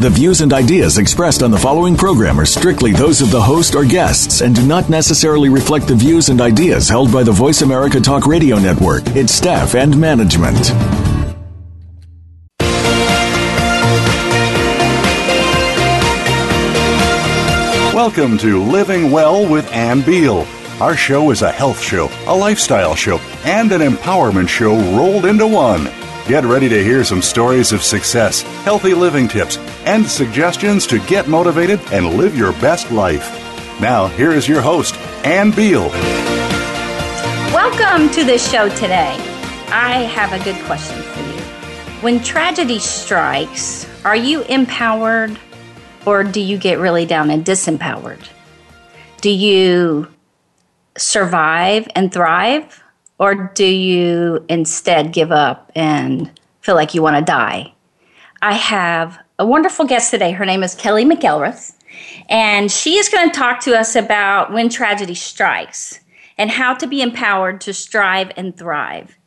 The views and ideas expressed on the following program are strictly those of the host or guests and do not necessarily reflect the views and ideas held by the Voice America Talk Radio Network, its staff, and management. Welcome to Living Well with Ann Beal. Our show is a health show, a lifestyle show, and an empowerment show rolled into one. Get ready to hear some stories of success, healthy living tips, and suggestions to get motivated and live your best life. Now, here is your host, Ann Beal. Welcome to the show today. I have a good question for you. When tragedy strikes, are you empowered or do you get really down and disempowered? Do you survive and thrive or do you instead give up and feel like you want to die? I have a wonderful guest today. Her name is Kelley McElreath, and she is going to talk to us about when tragedy strikes and how to be empowered to strive and thrive.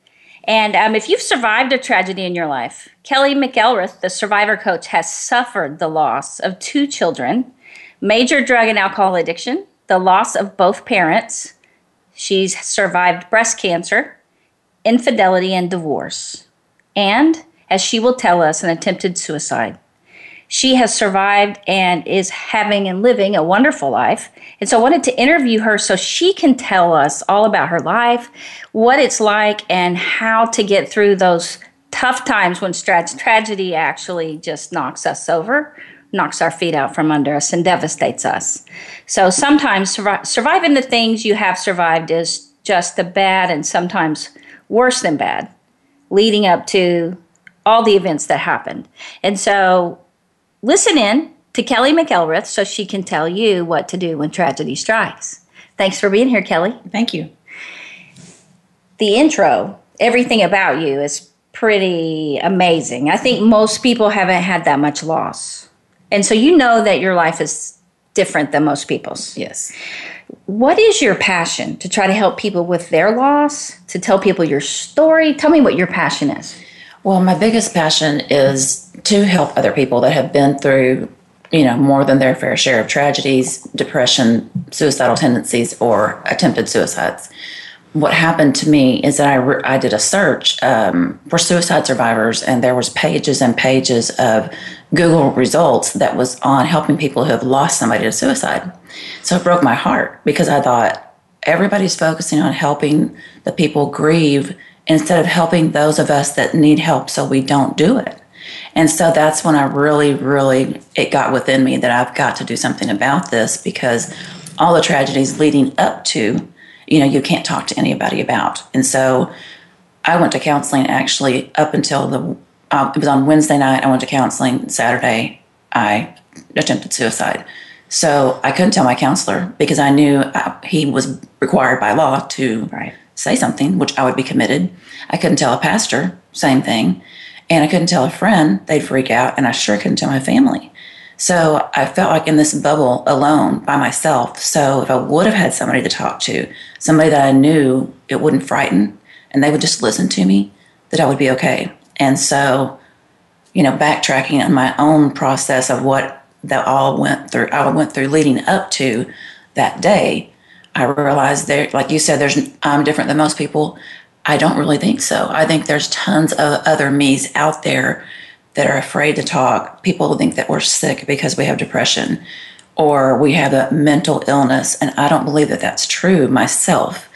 And um, if you've survived a tragedy in your life, Kelley McElreath, the survivor coach, has suffered the loss of two children, major drug and alcohol addiction, the loss of both parents, She's survived breast cancer, infidelity, and divorce. And, as she will tell us, an attempted suicide. She has survived and is having and living a wonderful life. And so I wanted to interview her so she can tell us all about her life, what it's like, and how to get through those tough times when tragedy actually just knocks us over knocks our feet out from under us and devastates us. So sometimes survi- surviving the things you have survived is just the bad and sometimes worse than bad, leading up to all the events that happened. And so listen in to Kelley McElreath so she can tell you what to do when tragedy strikes. Thanks for being here, Kelley. Thank you. The intro, everything about you is pretty amazing. I think most people haven't had that much loss. And so you know that your life is different than most people's. Yes. What is your passion to try to help people with their loss, to tell people your story? Tell me what your passion is. Well, my biggest passion is to help other people that have been through, you know, more than their fair share of tragedies, depression, suicidal tendencies, or attempted suicides what happened to me is that I, re- I did a search um, for suicide survivors and there was pages and pages of google results that was on helping people who have lost somebody to suicide. So it broke my heart because i thought everybody's focusing on helping the people grieve instead of helping those of us that need help so we don't do it. And so that's when i really really it got within me that i've got to do something about this because all the tragedies leading up to you know you can't talk to anybody about. And so i went to counseling actually up until the um, it was on wednesday night. I went to counseling saturday. I attempted suicide. So i couldn't tell my counselor because i knew uh, he was required by law to right. say something which i would be committed. I couldn't tell a pastor same thing. And i couldn't tell a friend they'd freak out and i sure couldn't tell my family so I felt like in this bubble alone by myself. So if I would have had somebody to talk to, somebody that I knew it wouldn't frighten and they would just listen to me, that I would be okay. And so, you know, backtracking on my own process of what that all went through, I went through leading up to that day, I realized there, like you said, there's I'm different than most people. I don't really think so. I think there's tons of other me's out there that are afraid to talk. People think that we're sick because we have depression or we have a mental illness. And I don't believe that that's true myself.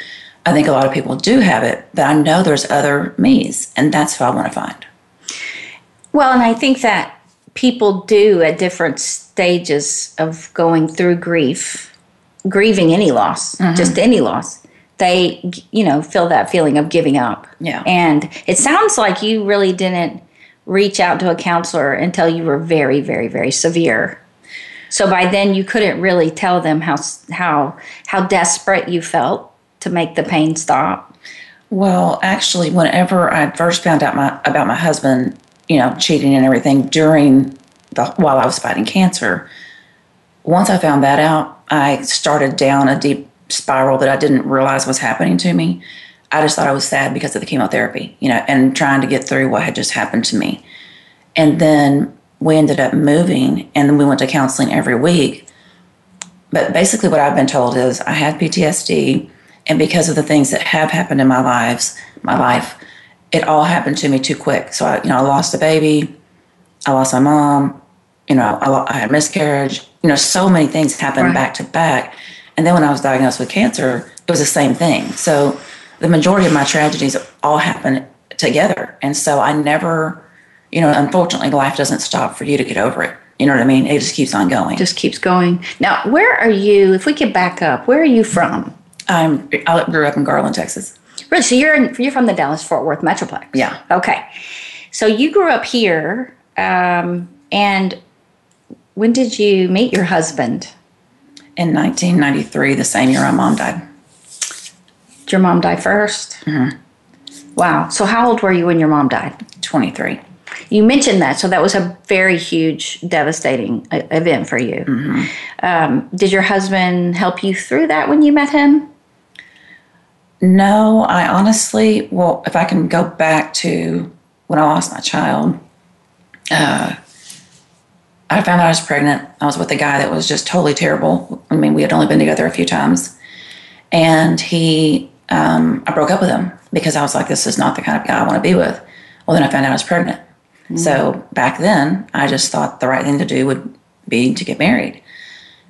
I think a lot of people do have it, but I know there's other me's, and that's who I want to find. Well, and I think that people do at different stages of going through grief, grieving any loss, mm-hmm. just any loss. They, you know, feel that feeling of giving up. Yeah. And it sounds like you really didn't reach out to a counselor until you were very, very, very severe. So by then you couldn't really tell them how how how desperate you felt to make the pain stop. Well, actually, whenever I first found out my about my husband, you know, cheating and everything during the while I was fighting cancer, once I found that out, I started down a deep spiral that I didn't realize was happening to me. I just thought I was sad because of the chemotherapy, you know, and trying to get through what had just happened to me. And then we ended up moving, and then we went to counseling every week. But basically, what I've been told is I had PTSD, and because of the things that have happened in my lives, my life, it all happened to me too quick. So I, you know, I lost a baby, I lost my mom, you know, I, I had miscarriage. You know, so many things happened Right. back to back. And then when I was diagnosed with cancer, it was the same thing. So the majority of my tragedies all happen together. And so I never, you know, unfortunately, life doesn't stop for you to get over it. You know what I mean? It just keeps on going. Just keeps going. Now, where are you? If we could back up, where are you from? I'm, I grew up in Garland, Texas. Really? So you're in, you're from the Dallas Fort Worth Metroplex. Yeah. Okay. So you grew up here, um, and when did you meet your husband? In 1993, the same year my mom died. Did your mom die 1st Mm-hmm. Wow. So how old were you when your mom died? 23. You mentioned that, so that was a very huge, devastating uh, event for you. Um, did your husband help you through that when you met him? No, I honestly, well, if I can go back to when I lost my child, uh, I found out I was pregnant. I was with a guy that was just totally terrible. I mean, we had only been together a few times. And he, um, I broke up with him because I was like, this is not the kind of guy I want to be with. Well, then I found out I was pregnant. So back then, I just thought the right thing to do would be to get married.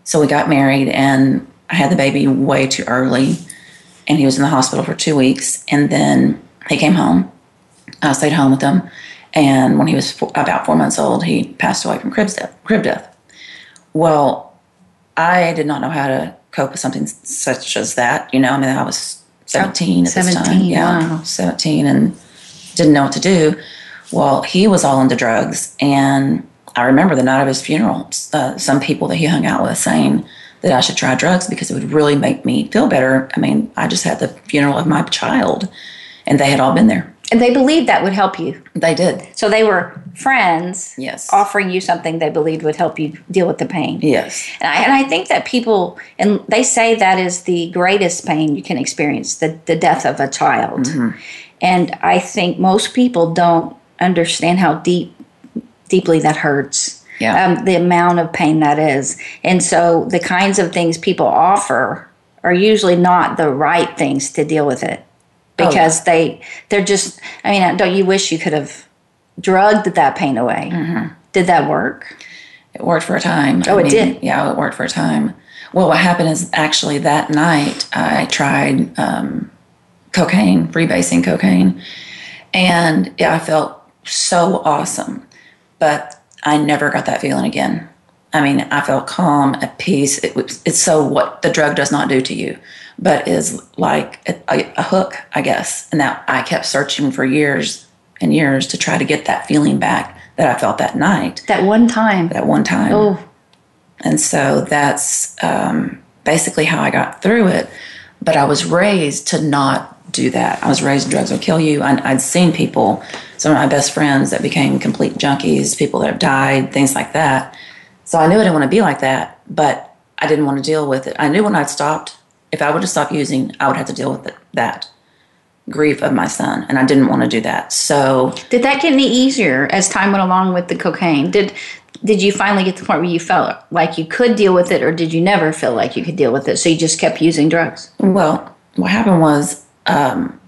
So we got married, and I had the baby way too early and he was in the hospital for two weeks. And then he came home. I stayed home with him. And when he was four, about four months old, he passed away from crib death. Crib death. Well, I did not know how to cope with something such as that. You know, I mean, I was 17 at this time. 17, Yeah, wow. 17 and didn't know what to do. Well, he was all into drugs. And I remember the night of his funeral, uh, some people that he hung out with saying that I should try drugs because it would really make me feel better. I mean, I just had the funeral of my child, and they had all been there. And they believed that would help you. They did. So they were friends Yes. offering you something they believed would help you deal with the pain. Yes. And I, and I think that people, and they say that is the greatest pain you can experience, the, the death of a child. Mm-hmm. And I think most people don't understand how deep, deeply that hurts. Yeah. Um, the amount of pain that is. And so the kinds of things people offer are usually not the right things to deal with it Oh, because they they're just I mean don't you wish you could have drugged that pain away? Mm-hmm. Did that work? It worked for a time. Oh, it did? Yeah, it worked for a time. Well, what happened is actually that night I tried um, cocaine, freebasing cocaine, and yeah, I felt so awesome. But I never got that feeling again. I mean, I felt calm, at peace. It was, it's so what the drug does not do to you, but is like a, a, a hook, I guess. And that I kept searching for years and years to try to get that feeling back that I felt that night, That one time. that one time. Oh, And so that's um, basically how I got through it. But I was raised to not do that. I was raised drugs will kill you. I, I'd seen people, some of my best friends that became complete junkies, people that have died, things like that. So I knew I didn't want to be like that, but I didn't want to deal with it. I knew when I'd stopped, if I would have stopped using, I would have to deal with it, that grief of my son. And I didn't want to do that. So did that get any easier as time went along with the cocaine? Did did you finally get to the point where you felt like you could deal with it, or did you never feel like you could deal with it? So you just kept using drugs? Well, what happened was um,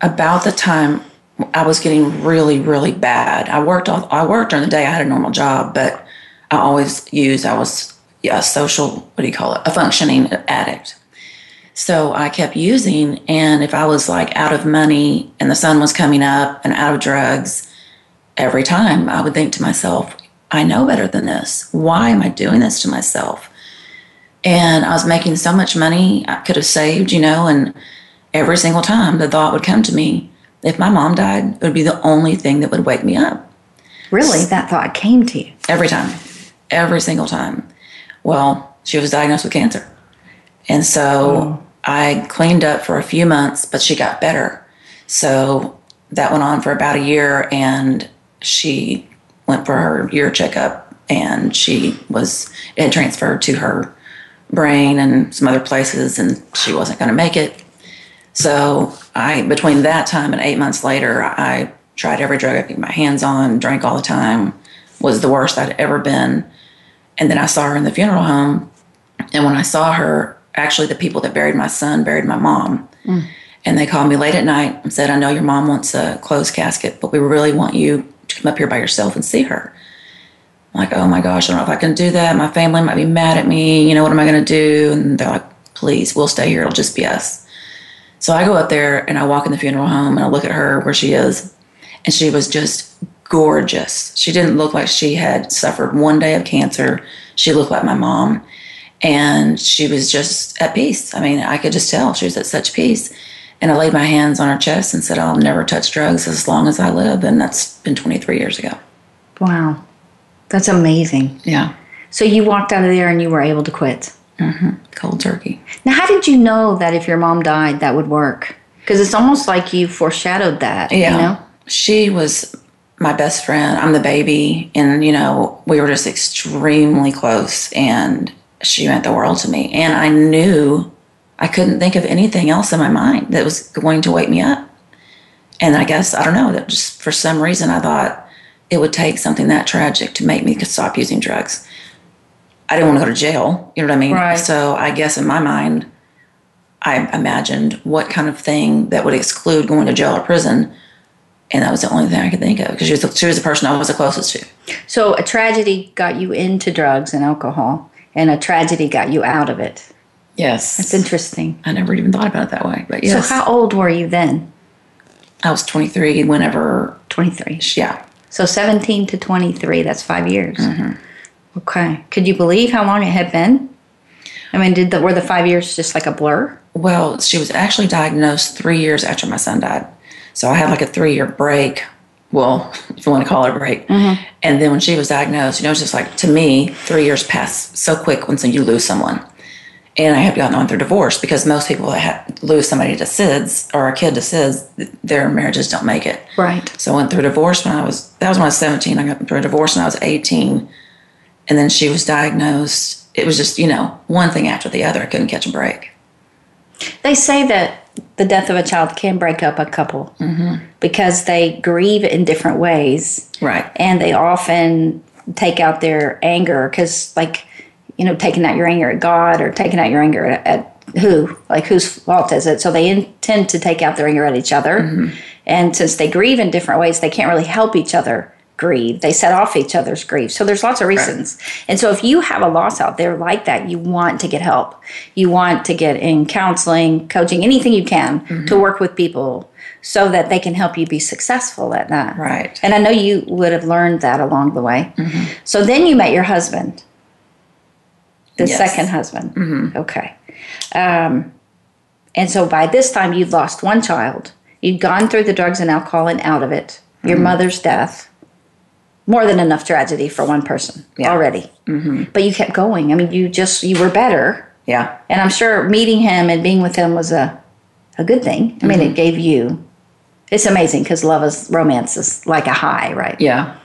about the time I was getting really, really bad. I worked all, I worked during the day. I had a normal job, but I always used. I was yeah, a social. What do you call it? A functioning addict. So I kept using, and if I was like out of money and the sun was coming up and out of drugs, every time I would think to myself, I know better than this. Why am I doing this to myself? And I was making so much money I could have saved, you know, and every single time the thought would come to me, if my mom died, it would be the only thing that would wake me up. Really, that thought came to you. Every time. Every single time. Well, she was diagnosed with cancer. And so oh. I cleaned up for a few months, but she got better. So that went on for about a year, and she went for her year checkup, and she was it transferred to her brain and some other places, and she wasn't going to make it. So I, between that time and eight months later, I tried every drug I could get my hands on, drank all the time, was the worst I'd ever been. And then I saw her in the funeral home. And when I saw her, actually, the people that buried my son buried my mom. Mm. And they called me late at night and said, I know your mom wants a closed casket, but we really want you to come up here by yourself and see her. I'm like, oh my gosh, I don't know if I can do that. My family might be mad at me. You know, what am I going to do? And they're like, please, we'll stay here. It'll just be us. So I go up there and I walk in the funeral home and I look at her where she is. And she was just gorgeous. She didn't look like she had suffered one day of cancer. She looked like my mom. And she was just at peace. I mean, I could just tell she was at such peace. And I laid my hands on her chest and said, I'll never touch drugs as long as I live. And that's been 23 years ago. Wow. That's amazing. Yeah. So you walked out of there and you were able to quit. Mm-hmm. Cold turkey. Now, how did you know that if your mom died, that would work? Because it's almost like you foreshadowed that. Yeah. You know? She was my best friend. I'm the baby. And, you know, we were just extremely close. And she meant the world to me. And I knew I couldn't think of anything else in my mind that was going to wake me up. And I guess, I don't know, that just for some reason I thought it would take something that tragic to make me stop using drugs. I didn't want to go to jail. You know what I mean? Right. So I guess in my mind, I imagined what kind of thing that would exclude going to jail or prison. And that was the only thing I could think of because she was, the, she was the person I was the closest to. So a tragedy got you into drugs and alcohol, and a tragedy got you out of it. Yes. That's interesting. I never even thought about it that way. But yes. So how old were you then? I was 23 whenever, 23. yeah. So 17 to 23, that's five years. Mm-hmm. Okay. Could you believe how long it had been? I mean, did the, were the five years just like a blur? Well, she was actually diagnosed three years after my son died. So I had like a three year break. Well, if you want to call it a break. Mm-hmm. And then when she was diagnosed, you know, it's just like to me, three years pass so quick when you lose someone. And I had gotten on through divorce because most people that had, lose somebody to SIDS or a kid to SIDS, their marriages don't make it. Right. So I went through divorce when I was, that was when I was 17. I got through a divorce when I was 18. And then she was diagnosed. It was just, you know, one thing after the other. I couldn't catch a break. They say that the death of a child can break up a couple mm-hmm. because they grieve in different ways. Right. and they often take out their anger because like you know taking out your anger at god or taking out your anger at, at who? Like whose fault is it? So they intend to take out their anger at each other. Mm-hmm. And since they grieve in different ways they can't really help each other grieve they set off each other's grief so there's lots of reasons and so if you have a loss out there like that you want to get help you want to get in counseling coaching anything you can to mm-hmm. work with people so that they can help you be successful at that Right. and I know you would have learned that along the way. Mm-hmm. So then you met your husband, the Yes. second husband. Mm-hmm. Okay. Um, and so by this time, you'd lost one child. You'd gone through the drugs and alcohol and out of it. Your mother's death. More than enough tragedy for one person Yeah. already. Mm-hmm. But you kept going. I mean, you just, you were better. Yeah. And I'm sure meeting him and being with him was a, a good thing. I mean, it mm-hmm. gave you, it's amazing because love is, romance is like a high, right? Yeah.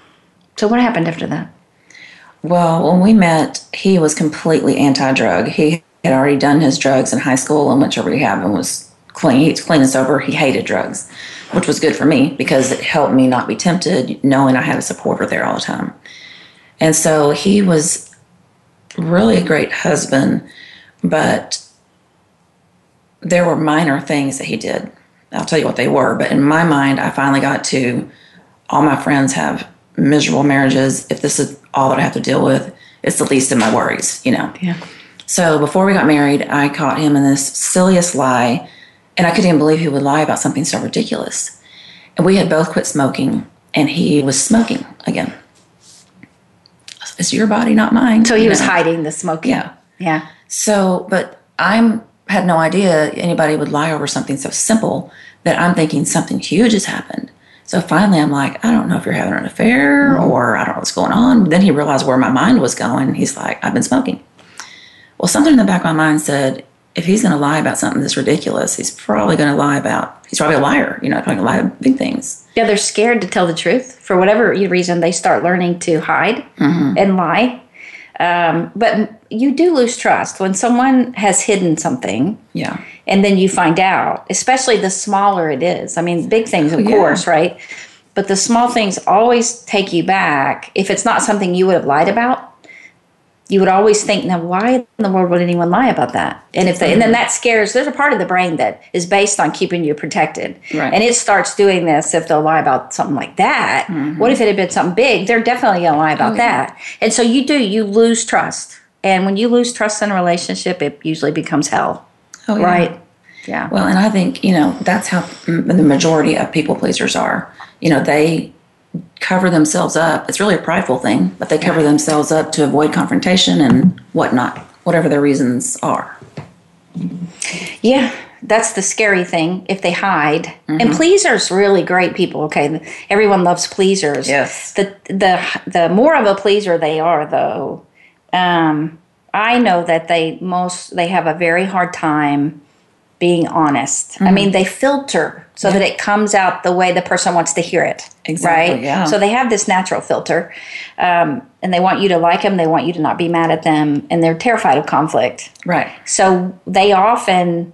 So what happened after that? Well, when we met, he was completely anti drug. He had already done his drugs in high school and went to rehab and was clean. He's clean and sober. He hated drugs, which was good for me because it helped me not be tempted, knowing I had a supporter there all the time. And so he was really a great husband, but there were minor things that he did. I'll tell you what they were, but in my mind, I finally got to all my friends have miserable marriages. If this is all that I have to deal with, it's the least of my worries, you know. Yeah. So before we got married, I caught him in this silliest lie, and I couldn't even believe he would lie about something so ridiculous. And we had both quit smoking, and he was smoking again. It's your body, not mine. So he was know? hiding the smoking. Yeah. Yeah. So, but I'm had no idea anybody would lie over something so simple that I'm thinking something huge has happened. So finally, I'm like, I don't know if you're having an affair mm-hmm. or I don't know what's going on. Then he realized where my mind was going. He's like, I've been smoking. Well, something in the back of my mind said, if he's going to lie about something that's ridiculous, he's probably going to lie about he's probably a liar. You know, probably a lie of big things. Yeah, they're scared to tell the truth for whatever reason. They start learning to hide and lie. Um, but you do lose trust when someone has hidden something Yeah. and then you find out, especially the smaller it is. I mean, big things, of yeah. course, right? But the small things always take you back. If it's not something you would have lied about, you would always think, now, why in the world would anyone lie about that? And if they, and then mm-hmm. that scares. There's a part of the brain that is based on keeping you protected, Right. and it starts doing this if they'll lie about something like that. Mm-hmm. What if it had been something big? They're definitely to lie about oh, that. And so you do. You lose trust, and when you lose trust in a relationship, it usually becomes hell. Oh, yeah. Right. Yeah. Well, and I think, you know, that's how m- the majority of people pleasers are. You know, they cover themselves up. It's really a prideful thing, but they cover themselves up to avoid confrontation and whatnot, whatever their reasons are. Yeah, that's the scary thing if they hide. Mm-hmm. And pleasers really great people. Okay, everyone loves pleasers. Yes. The the the more of a pleaser they are, though, um, I know that they most they have a very hard time being honest. Mm-hmm. I mean, they filter so that it comes out the way the person wants to hear it. Exactly, Right. yeah. So they have this natural filter, um, and they want you to like them. They want you to not be mad at them, and they're terrified of conflict. Right. So they often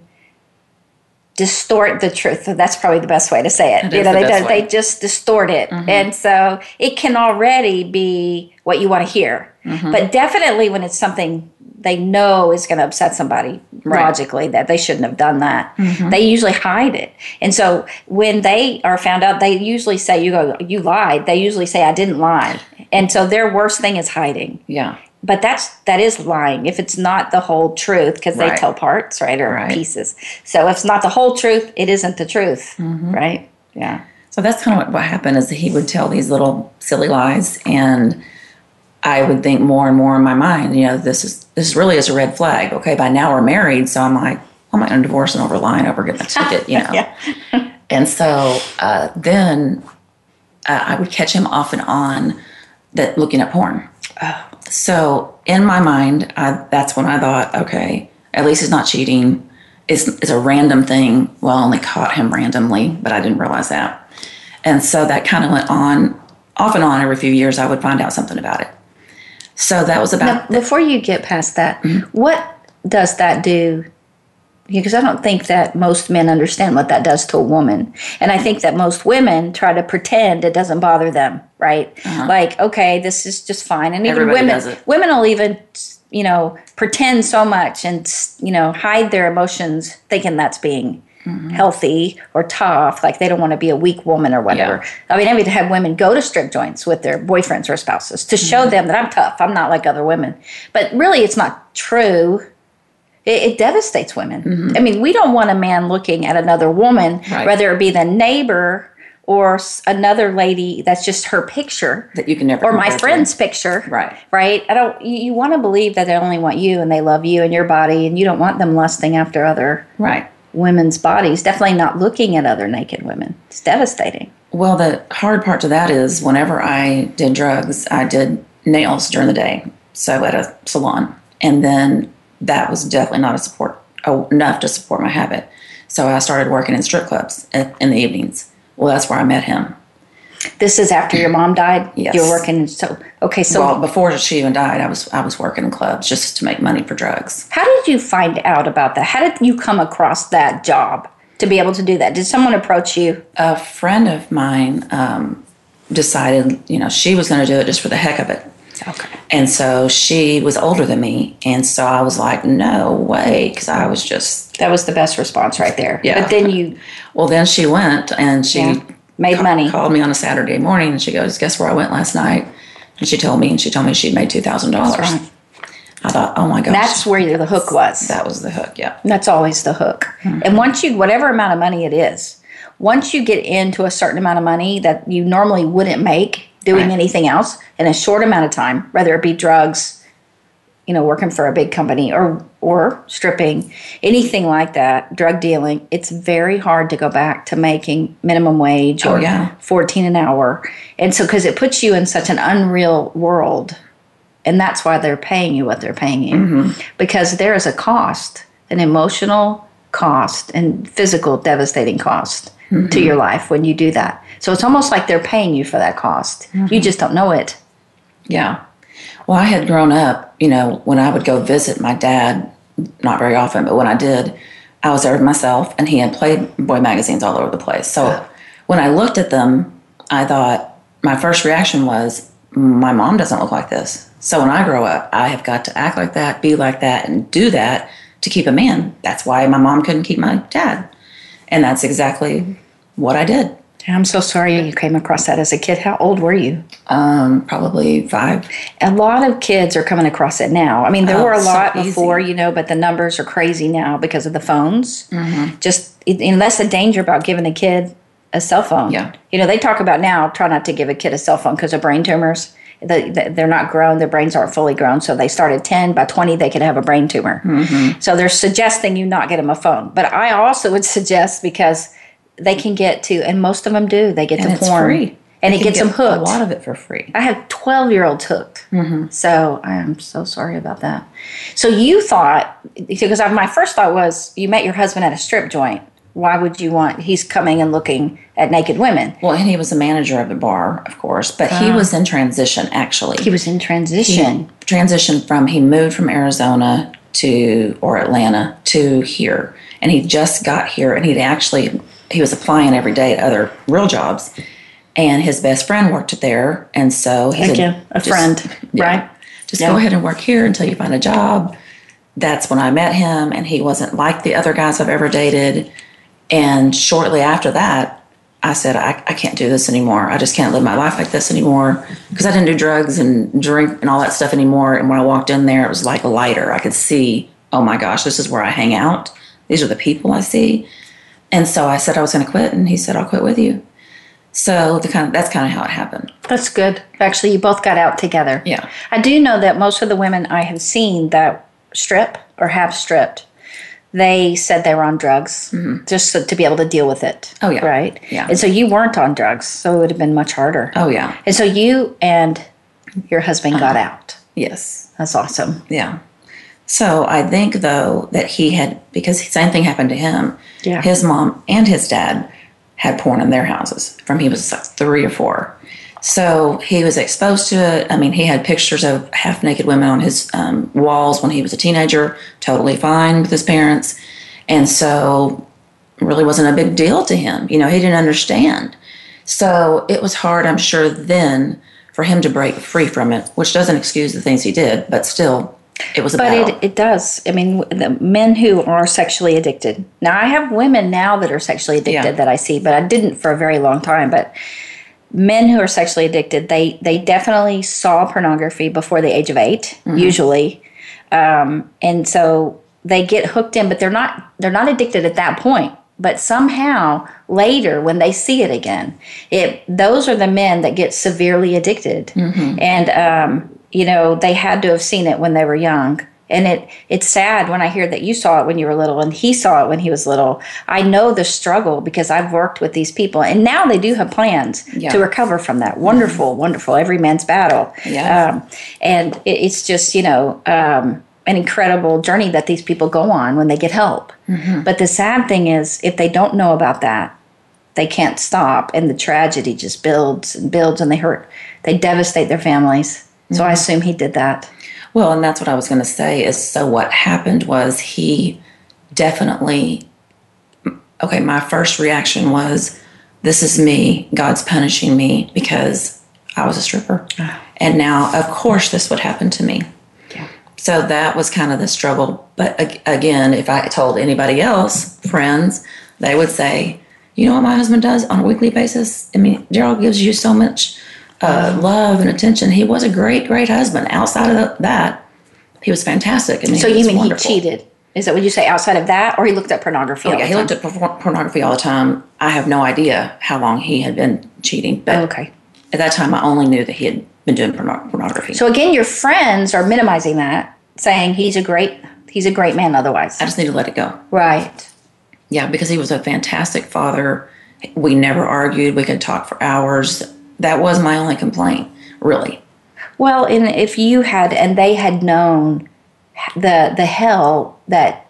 distort the truth. That's probably the best way to say it. It you know, the they do. Mm-hmm. they just distort it, and so it can already be what you want to hear. Mm-hmm. But definitely when it's something they know is going to upset somebody Right. Mm-hmm. logically that they shouldn't have done that, they usually hide it. And so when they are found out, they usually say, "You go, you lied." They usually say, "I didn't lie," and so their worst thing is hiding Yeah. but that's that is lying if it's not the whole truth because they tell parts right or Right. pieces so if it's not the whole truth it isn't the truth Mm-hmm. right yeah So that's kind of what, what happened is he would tell these little silly lies and I would think more and more in my mind, you know, this is this really is a red flag. Okay, by now we're married, so I'm like, I'm not going to divorce him over lying over getting a ticket, you know. and so uh, then uh, I would catch him off and on that looking at porn. So in my mind, I, that's when I thought, okay, at least he's not cheating. It's, it's a random thing. Well, I only caught him randomly, but I didn't realize that. And so that kind of went on, off and on every few years, I would find out something about it. So that was now about, before you get past that Mm-hmm. what does that do because I don't think that most men understand what that does to a woman. And I think that most women try to pretend it doesn't bother them, right? Like, okay, this is just fine. And even Uh-huh. Everybody women women will even you know, pretend so much and you know, hide their emotions thinking that's being Mm-hmm. healthy or tough, like they don't want to be a weak woman or whatever. I mean, I mean to have women go to strip joints with their boyfriends or spouses to show Mm-hmm. them that I'm tough. I'm not like other women. But really, it's not true. It, it devastates women. I mean, we don't want a man looking at another woman, Mm-hmm. Right. whether it be the neighbor or another lady that's just her picture that you can never or my compare to. friend's picture. Right. Right. I don't. You, you want to believe that they only want you and they love you and your body, and you don't want them lusting after other Right. Women's bodies. Definitely not looking at other naked women. It's devastating. Well, the hard part to that is whenever I did drugs, I did nails during the day, so at a salon, and then that was definitely not a support enough to support my habit. So I started working in strip clubs in the evenings. Well, that's where I met him. This is after your mom died. Yes. You're working. So okay. So well, before she even died, I was I was working in clubs just to make money for drugs. how did you find out about that? How did you come across that job to be able to do that? Did someone approach you? A friend of mine um, decided, you know, she was going to do it just for the heck of it. Okay. And so she was older than me. And so I was like, no way. Because I was just, That was the best response right there. Yeah. But then you well, then she went and she Yeah. Made ca- money. called me on a Saturday morning and she goes, guess where I went last night? And she told me, and she told me she'd made $2,000. right. I thought, oh my gosh. That's where the hook was. that was the hook. Yeah. That's always the hook. Hmm. And once you, whatever amount of money it is, once you get into a certain amount of money that you normally wouldn't make doing Right. anything else in a short amount of time, whether it be drugs, you know, working for a big company or or stripping, anything like that, drug dealing, it's very hard to go back to making minimum wage Oh, or yeah. 14 an hour. And so cuz it puts you in such an unreal world and that's why they're paying you what they're paying you mm-hmm. because there is a cost an emotional cost and physical devastating cost to mm-hmm. your life when you do that. So it's almost like they're paying you for that cost. You mm-hmm. just don't know it. Yeah. Well, I had grown up, you know, when I would go visit my dad, not very often, but when I did, I was there myself and he had Playboy magazines all over the place. So when I looked at them, I thought, my first reaction was, my mom doesn't look like this. So when I grow up, I have got to act like that, be like that, and do that to keep a man. That's why my mom couldn't keep my dad. And that's exactly what I did. I'm so sorry you came across that as a kid. How old were you? Um, probably five. A lot of kids are coming across it now. I mean, there Oh, were a lot easy. before, you know, but the numbers are crazy now because of the phones. Mm-hmm. Just, that's the danger about giving a kid a cell phone. Yeah. You know, they talk about now, try not to give a kid a cell phone because of brain tumors. The, the- they're not grown, their brains aren't fully grown. So they start at 10, by 20, they could have a brain tumor. Mm-hmm. So they're suggesting you not get them a phone. But I also would suggest because they can get to, and most of them do, they get And to porn. free. And You it gets them hooked. A lot of it for free. I have 12 year olds hooked. Mm-hmm. So I am so sorry about that. So you thought, because my first thought was you met your husband at a strip joint. Why would you want, he's coming and looking at naked women. Well, and he was a manager of the bar, of course, but he was in transition actually. He was in transition. transitioned from he moved from Arizona to or Atlanta to here, and he just got here, and he'd actually he was applying every day at other real jobs, and his best friend worked there, and so he said, Again, a "Just- friend, yeah, right? Just Yeah. go ahead and work here until you find a job. That's when I met him, and he wasn't like the other guys I've ever dated. And shortly after that, I said, I, I can't do this anymore. I just can't live my life like this anymore because I didn't do drugs and drink and all that stuff anymore. And when I walked in there, it was like a lighter. I could see, oh my gosh, this is where I hang out. These are the people I see. And so I said I was going to quit, and he said, I'll quit with you. So the kind of, that's kind of how it happened. That's good. Actually, you both got out together. Yeah. I do know that most of the women I have seen that strip or have stripped, they said they were on drugs just so, to be able to deal with it. Mm-hmm. Oh, yeah. Right? Yeah. And so you weren't on drugs, so it would have been much harder. Oh, yeah. And so you and your husband got Uh-huh. out. Yes. That's awesome. Yeah. So I think though that he had because the same thing happened to him. Yeah. His mom and his dad had porn in their houses from he was like three or four. So he was exposed to it. I mean, he had pictures of half naked women on his um, walls when he was a teenager, totally fine with his parents. And so really wasn't a big deal to him. You know, he didn't understand. So it was hard, I'm sure, then for him to break free from it, which doesn't excuse the things he did, but still, it was a But battle. it, it does. I mean, the men who are sexually addicted. Now, I have women now that are sexually addicted Yeah. that I see, but I didn't for a very long time. But men who are sexually addicted, they they definitely saw pornography before the age of 8 usually, um, and so they get hooked in. But they're not they're not addicted at that point. But somehow later, when they see it again, it those are the men that get severely addicted, and um, you know they had to have seen it when they were young. And it it's sad when I hear that you saw it when you were little and he saw it when he was little. I know the struggle because I've worked with these people, and now they do have plans Yeah. to recover from that. Wonderful, wonderful. Every man's battle. Yeah. Um, and it, it's just you know um, an incredible journey that these people go on when they get help. But the sad thing is, if they don't know about that, they can't stop, and the tragedy just builds and builds, and they hurt. They devastate their families. So I mm-hmm. assume he did that. Well, and that's what I was going to say is so what happened was he definitely okay, my first reaction was this is me, God's punishing me because I was a stripper. Ah. And now of course this would happen to me. So that was kind of the struggle. But again, if I told anybody else, friends, they would say, "You know what my husband does on a weekly basis? I mean, Gerald gives you so much uh, love and attention. He was a great, great husband. Outside of that, he was fantastic. I mean, So you mean wonderful. he cheated? Is that what you say outside of that, or he looked at pornography? Oh, yeah, he time? looked at por- pornography all the time. I have no idea how long he had been cheating, but Oh, okay. at that time, I only knew that he had been doing porno- pornography. So again, your friends are minimizing that, saying he's a great he's a great man. Otherwise, I just need to let it go. right? Yeah, because he was a fantastic father. We never argued. We could talk for hours. That was my only complaint, really. Well, and if you had and they had known the the hell that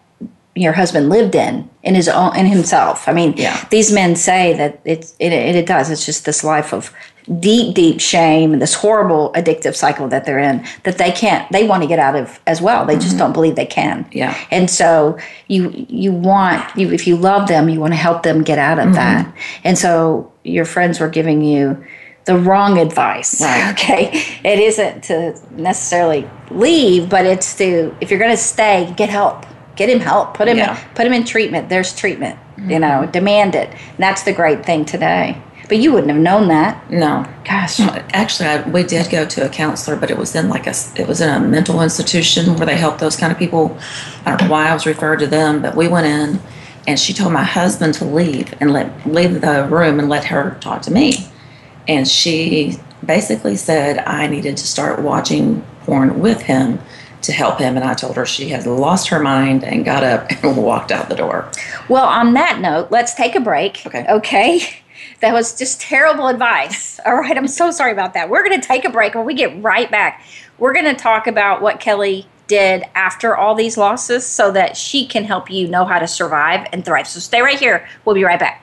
your husband lived in in his own in himself. I mean, Yeah. these men say that it's it, it, it does. It's just this life of deep, deep shame and this horrible addictive cycle that they're in that they can't. They want to get out of as well. They just mm-hmm. don't believe they can. Yeah. And so you you want you if you love them, you want to help them get out of mm-hmm. that. And so your friends were giving you the wrong advice. Right. Okay. It isn't to necessarily leave, but it's to if you're going to stay, get help. Get him help. Put him Yeah. put him in treatment. There's treatment. You mm-hmm. know, demand it. And that's the great thing today. But you wouldn't have known that. No. Gosh. Actually, I, we did go to a counselor, but it was in like a it was in a mental institution where they help those kind of people. I don't know why I was referred to them, but we went in, and she told my husband to leave and let leave the room and let her talk to me, and she basically said I needed to start watching porn with him to help him, and I told her she had lost her mind and got up and walked out the door. Well, on that note, let's take a break. Okay. Okay. That was just terrible advice. All right. I'm so sorry about that. We're going to take a break when we get right back. We're going to talk about what Kelley did after all these losses so that she can help you know how to survive and thrive. So stay right here. We'll be right back.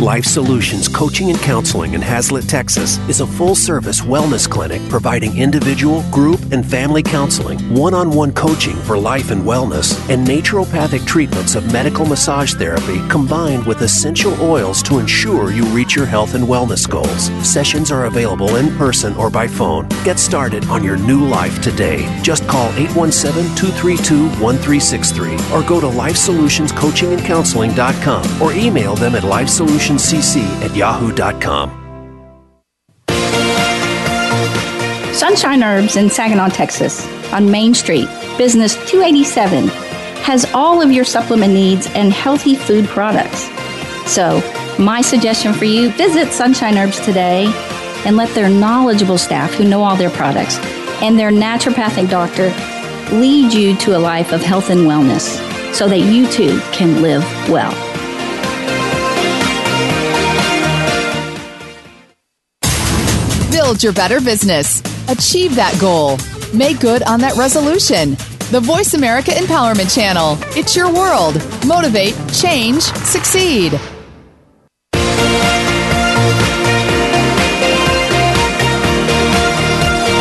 Life Solutions Coaching and Counseling in Haslet, Texas is a full service wellness clinic providing individual, group, and family counseling, one on one coaching for life and wellness, and naturopathic treatments of medical massage therapy combined with essential oils to ensure you reach your health and wellness goals. Sessions are available in person or by phone. Get started on your new life today. Just call 817 232 1363 or go to LifeSolutionsCoachingandCounseling.com or email them at At yahoo.com. Sunshine Herbs in Saginaw, Texas, on Main Street, Business 287, has all of your supplement needs and healthy food products. So, my suggestion for you visit Sunshine Herbs today and let their knowledgeable staff who know all their products and their naturopathic doctor lead you to a life of health and wellness so that you too can live well. Build your better business. Achieve that goal. Make good on that resolution. The Voice America Empowerment Channel. It's your world. Motivate, change, succeed.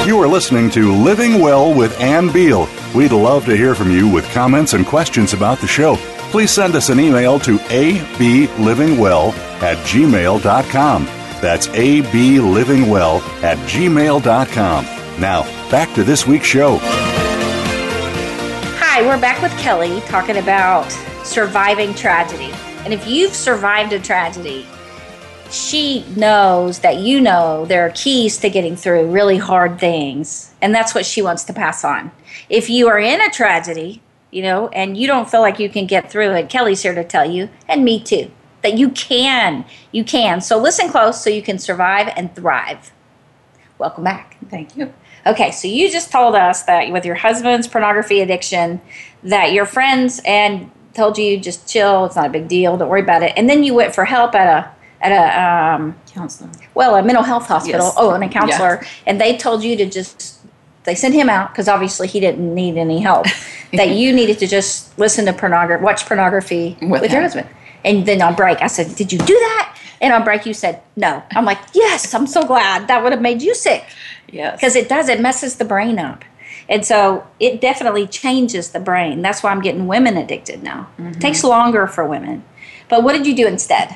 You are listening to Living Well with Ann Beal. We'd love to hear from you with comments and questions about the show. Please send us an email to ablivingwell at gmail.com. That's ablivingwell at gmail.com. Now, back to this week's show. Hi, we're back with Kelley talking about surviving tragedy. And if you've survived a tragedy, she knows that you know there are keys to getting through really hard things. And that's what she wants to pass on. If you are in a tragedy, you know, and you don't feel like you can get through it, Kelley's here to tell you, and me too, that you can. You can. So listen close so you can survive and thrive. Welcome back. Thank you. Okay, so you just told us that with your husband's pornography addiction, that your friends and told you just chill, it's not a big deal, don't worry about it. And then you went for help at a at a um, Counselor. well, a mental health hospital. Yes. Oh, and a counselor, and they told you to just they sent him out because obviously he didn't need any help. that you needed to just listen to pornography, watch pornography with, With your husband. And then on break, I said, "Did you do that?" And on break, you said, "No." I'm like, "Yes, I'm so glad. That would have made you sick." Yes. because it does it messes the brain up and so it definitely changes the brain that's why i'm getting women addicted now it takes longer for women but what did you do instead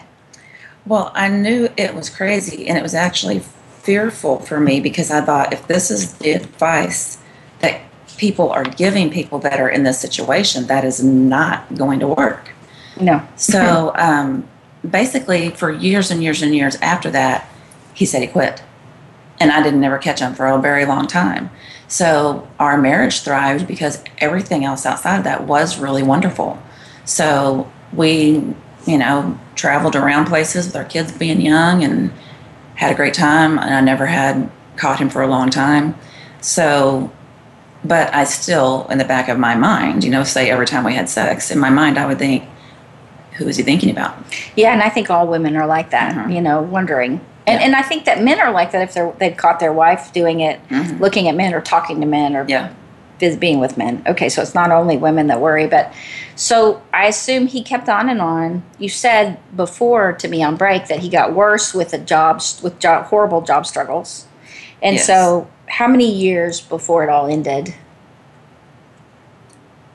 Well, I knew it was crazy, and it was actually fearful for me because I thought if this is the advice that people are giving people that are in this situation, that is not going to work. No So um, basically, for years and years and years after that, he said he quit. And I didn't ever catch him for a very long time. So our marriage thrived because everything else outside of that was really wonderful. So we, you know, traveled around places with our kids being young and had a great time. And I never had caught him for a long time. So but I still, in the back of my mind, you know, say every time we had sex, in my mind, I would think, who is he thinking about? Yeah, and I think all women are like that, uh-huh. you know, wondering. And, Yeah. and I think that men are like that if they're, they've caught their wife doing it, mm-hmm. looking at men or talking to men or Yeah. being with men. Okay, so it's not only women that worry, but so I assume he kept on and on. You said before to me on break that he got worse with the jobs with job, horrible job struggles, and Yes. so how many years before it all ended?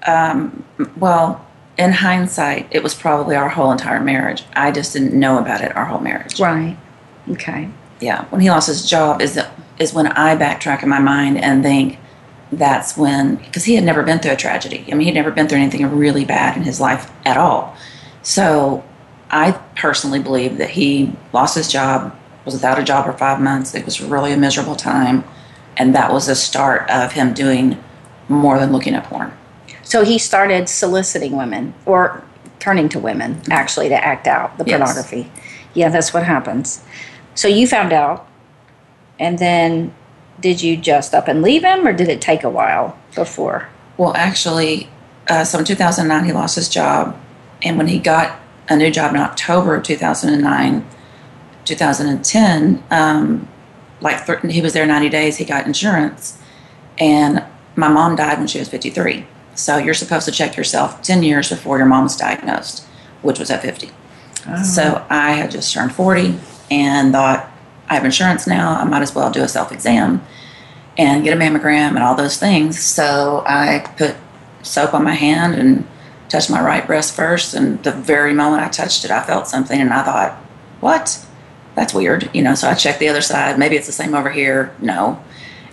Um, well, in hindsight, it was probably our whole entire marriage. I just didn't know about it our whole marriage. Right. Okay. Yeah, when he lost his job is is when I backtrack in my mind and think that's when because he had never been through a tragedy. I mean, he'd never been through anything really bad in his life at all. So, I personally believe that he lost his job, was without a job for five months. It was really a miserable time, and that was the start of him doing more than looking at porn. So he started soliciting women or turning to women actually to act out the Yes. pornography. Yeah, that's what happens. So you found out, and then did you just up and leave him, or did it take a while before? Well, actually, uh, so in 2009, he lost his job. And when he got a new job in October of 2009, 2010, um, like th- he was there 90 days, he got insurance. And my mom died when she was 53. So you're supposed to check yourself 10 years before your mom was diagnosed, which was at 50. So oh. I had just turned 40 and thought, I have insurance now. I might as well do a self exam and get a mammogram and all those things. So I put soap on my hand and touched my right breast first. And the very moment I touched it, I felt something and I thought, what? That's weird. You know, so I checked the other side. Maybe it's the same over here. No.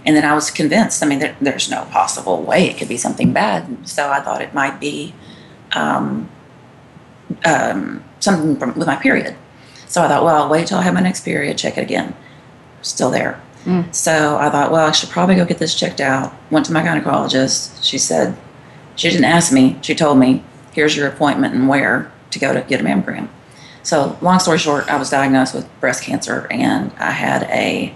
And then I was convinced, I mean, there, there's no possible way it could be something bad. So I thought it might be um, um, something from, with my period. So I thought, well, I'll wait till I have my next period, check it again. Still there. So I thought, well, I should probably go get this checked out. Went to my gynecologist. She said, she didn't ask me. She told me, here's your appointment and where to go to get a mammogram. So, long story short, I was diagnosed with breast cancer and I had a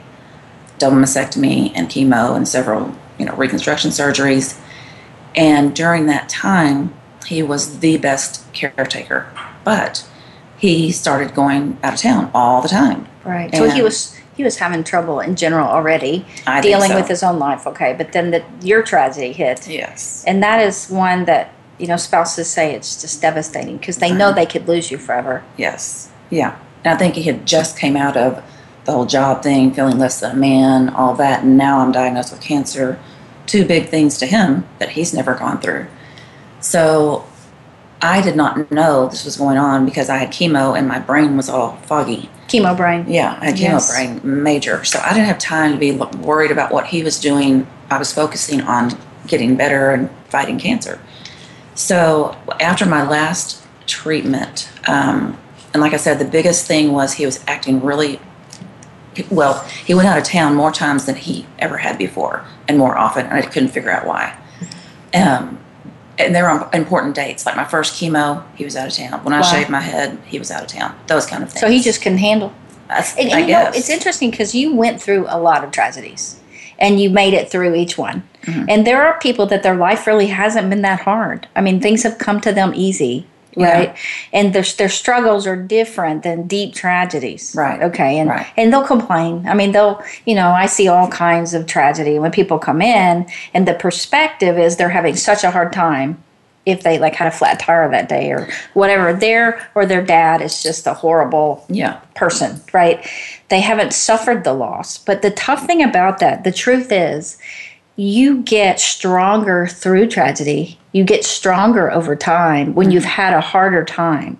double mastectomy and chemo and several, you know, reconstruction surgeries. And during that time, he was the best caretaker. But he started going out of town all the time. Right. So he was he was having trouble in general already, I dealing so. with his own life. Okay, but then the your tragedy hit, Yes. and that is one that you know spouses say it's just devastating because they know they could lose you forever. Yes. Yeah. And I think he had just came out of the whole job thing, feeling less than a man, all that, and now I'm diagnosed with cancer. Two big things to him that he's never gone through. So I did not know this was going on because I had chemo and my brain was all foggy. Chemo brain. Yeah, I had chemo Yes. brain major. So I didn't have time to be worried about what he was doing. I was focusing on getting better and fighting cancer. So after my last treatment, um, and like I said, the biggest thing was he was acting really well. He went out of town more times than he ever had before, and more often, and I couldn't figure out why. Um, and they were on important dates. Like my first chemo, he was out of town. When I Wow. shaved my head, he was out of town. Those kind of things. So he just couldn't handle. I, And, I and you know, guess it's interesting because you went through a lot of tragedies and you made it through each one. Mm-hmm. And there are people that their life really hasn't been that hard. I mean, things have come to them easy, Yeah. right? And their, their struggles are different than deep tragedies. Right. Okay. And, Right. and they'll complain. I mean, they'll, you know, I see all kinds of tragedy when people come in and the perspective is they're having such a hard time if they like had a flat tire that day or whatever their or their dad is just a horrible Yeah. person, right? They haven't suffered the loss. But the tough thing about that, the truth is, you get stronger through tragedy. You get stronger over time when you've mm-hmm. had a harder time.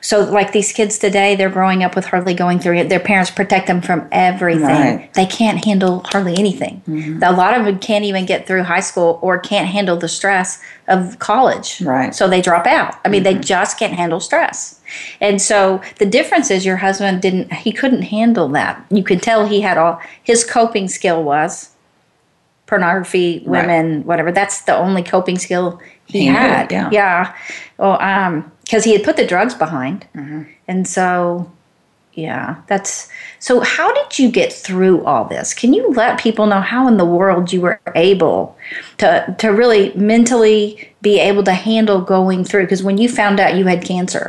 So, like these kids today, they're growing up with hardly going through it. Their parents protect them from everything. Right. They can't handle hardly anything. Mm-hmm. A lot of them can't even get through high school or can't handle the stress of college. Right. So they drop out. I mean, they mm-hmm. just can't handle stress. And so the difference is your husband didn't, he couldn't handle that. You could tell he had all, his coping skill was pornography, Right. women, whatever. That's the only coping skill he, He knew, had. yeah. Yeah. Well, um, because he had put the drugs behind. Mm-hmm. And so Yeah, that's so. How did you get through all this? Can you let people know how in the world you were able to to really mentally be able to handle going through? Because when you found out you had cancer,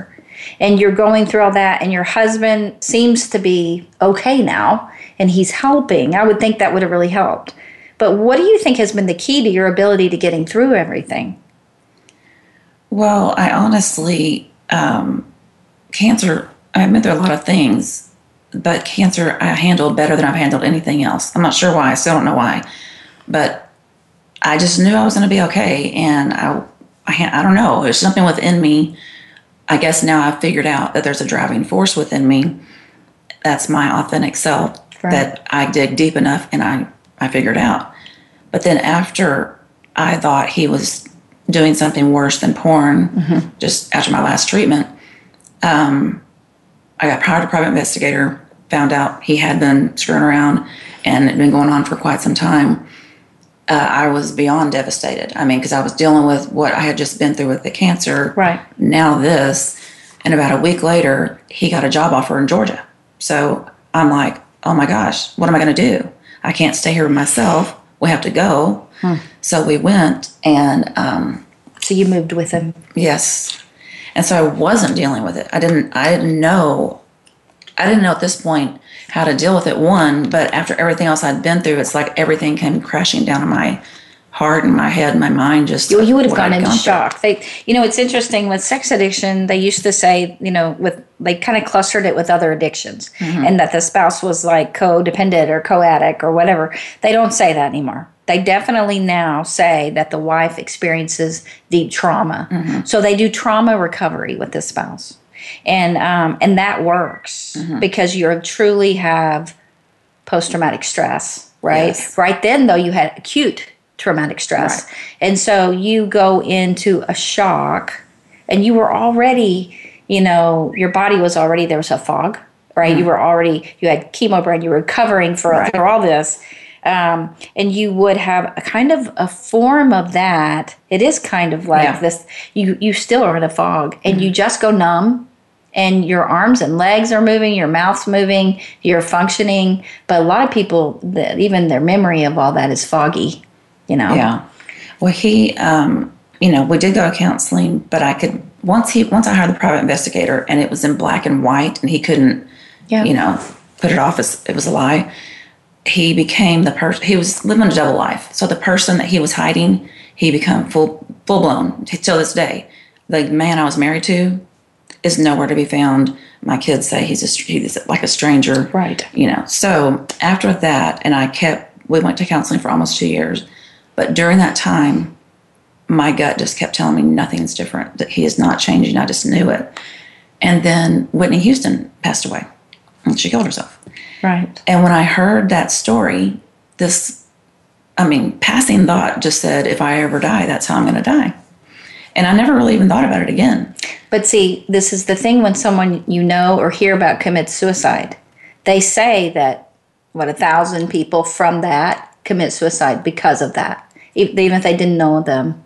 and you're going through all that, and your husband seems to be okay now, and he's helping, I would think that would have really helped. But what do you think has been the key to your ability to getting through everything? Well, I honestly, um, cancer, I've been through a lot of things, but cancer I handled better than I've handled anything else. I'm not sure why. I still don't know why. But I just knew I was going to be okay. And I, I, I don't know. There's something within me. I guess now I've figured out that there's a driving force within me. That's my authentic self right. that I dig deep enough and I, I figured out. But then after I thought he was doing something worse than porn mm-hmm. just after my last treatment. Um, I got hired a private investigator, found out he had been screwing around and it had been going on for quite some time. Uh, I was beyond devastated. I mean, because I was dealing with what I had just been through with the cancer. Right. Now this. And about a week later, he got a job offer in Georgia. So I'm like, oh my gosh, what am I going to do? I can't stay here with myself. We have to go. Hmm. So we went, and um, so you moved with him. Yes, and so I wasn't dealing with it. I didn't. I didn't know. I didn't know at this point how to deal with it. One, but after everything else I'd been through, it's like everything came crashing down on my heart and my head and my mind just you, you would have gone into gone shock through. they you know it's interesting with sex addiction they used to say you know with they kind of clustered it with other addictions mm-hmm. and that the spouse was like codependent or co-addict or whatever they don't say that anymore they definitely now say that the wife experiences deep trauma. Mm-hmm. So they do trauma recovery with the spouse. And um, and that works mm-hmm. because you truly have post traumatic stress, right? Yes. Right then though you had acute traumatic stress. Right. And so you go into a shock and you were already, you know, your body was already there was a fog, right? Mm-hmm. You were already you had chemo brain, you were recovering for, right. for all this um, and you would have a kind of a form of that. It is kind of like yeah. this. You you still are in a fog, and mm-hmm. you just go numb, and your arms and legs are moving, your mouth's moving, you're functioning. But a lot of people, even their memory of all that is foggy. You know. Yeah. Well, he, um, you know, we did go to counseling, but I could once he once I hired the private investigator, and it was in black and white, and he couldn't, yeah. you know, put it off as it was a lie he became the person he was living a double life. So the person that he was hiding, he became full full blown till this day. The man I was married to is nowhere to be found. My kids say he's a he's like a stranger, right? You know. So after that, and I kept we went to counseling for almost two years, but during that time, my gut just kept telling me nothing's different. That he is not changing. I just knew it. And then Whitney Houston passed away, and she killed herself. Right. And when I heard that story, this, I mean, passing thought just said, if I ever die, that's how I'm going to die. And I never really even thought about it again. But see, this is the thing when someone you know or hear about commits suicide, they say that, what, a thousand people from that commit suicide because of that, even if they didn't know them.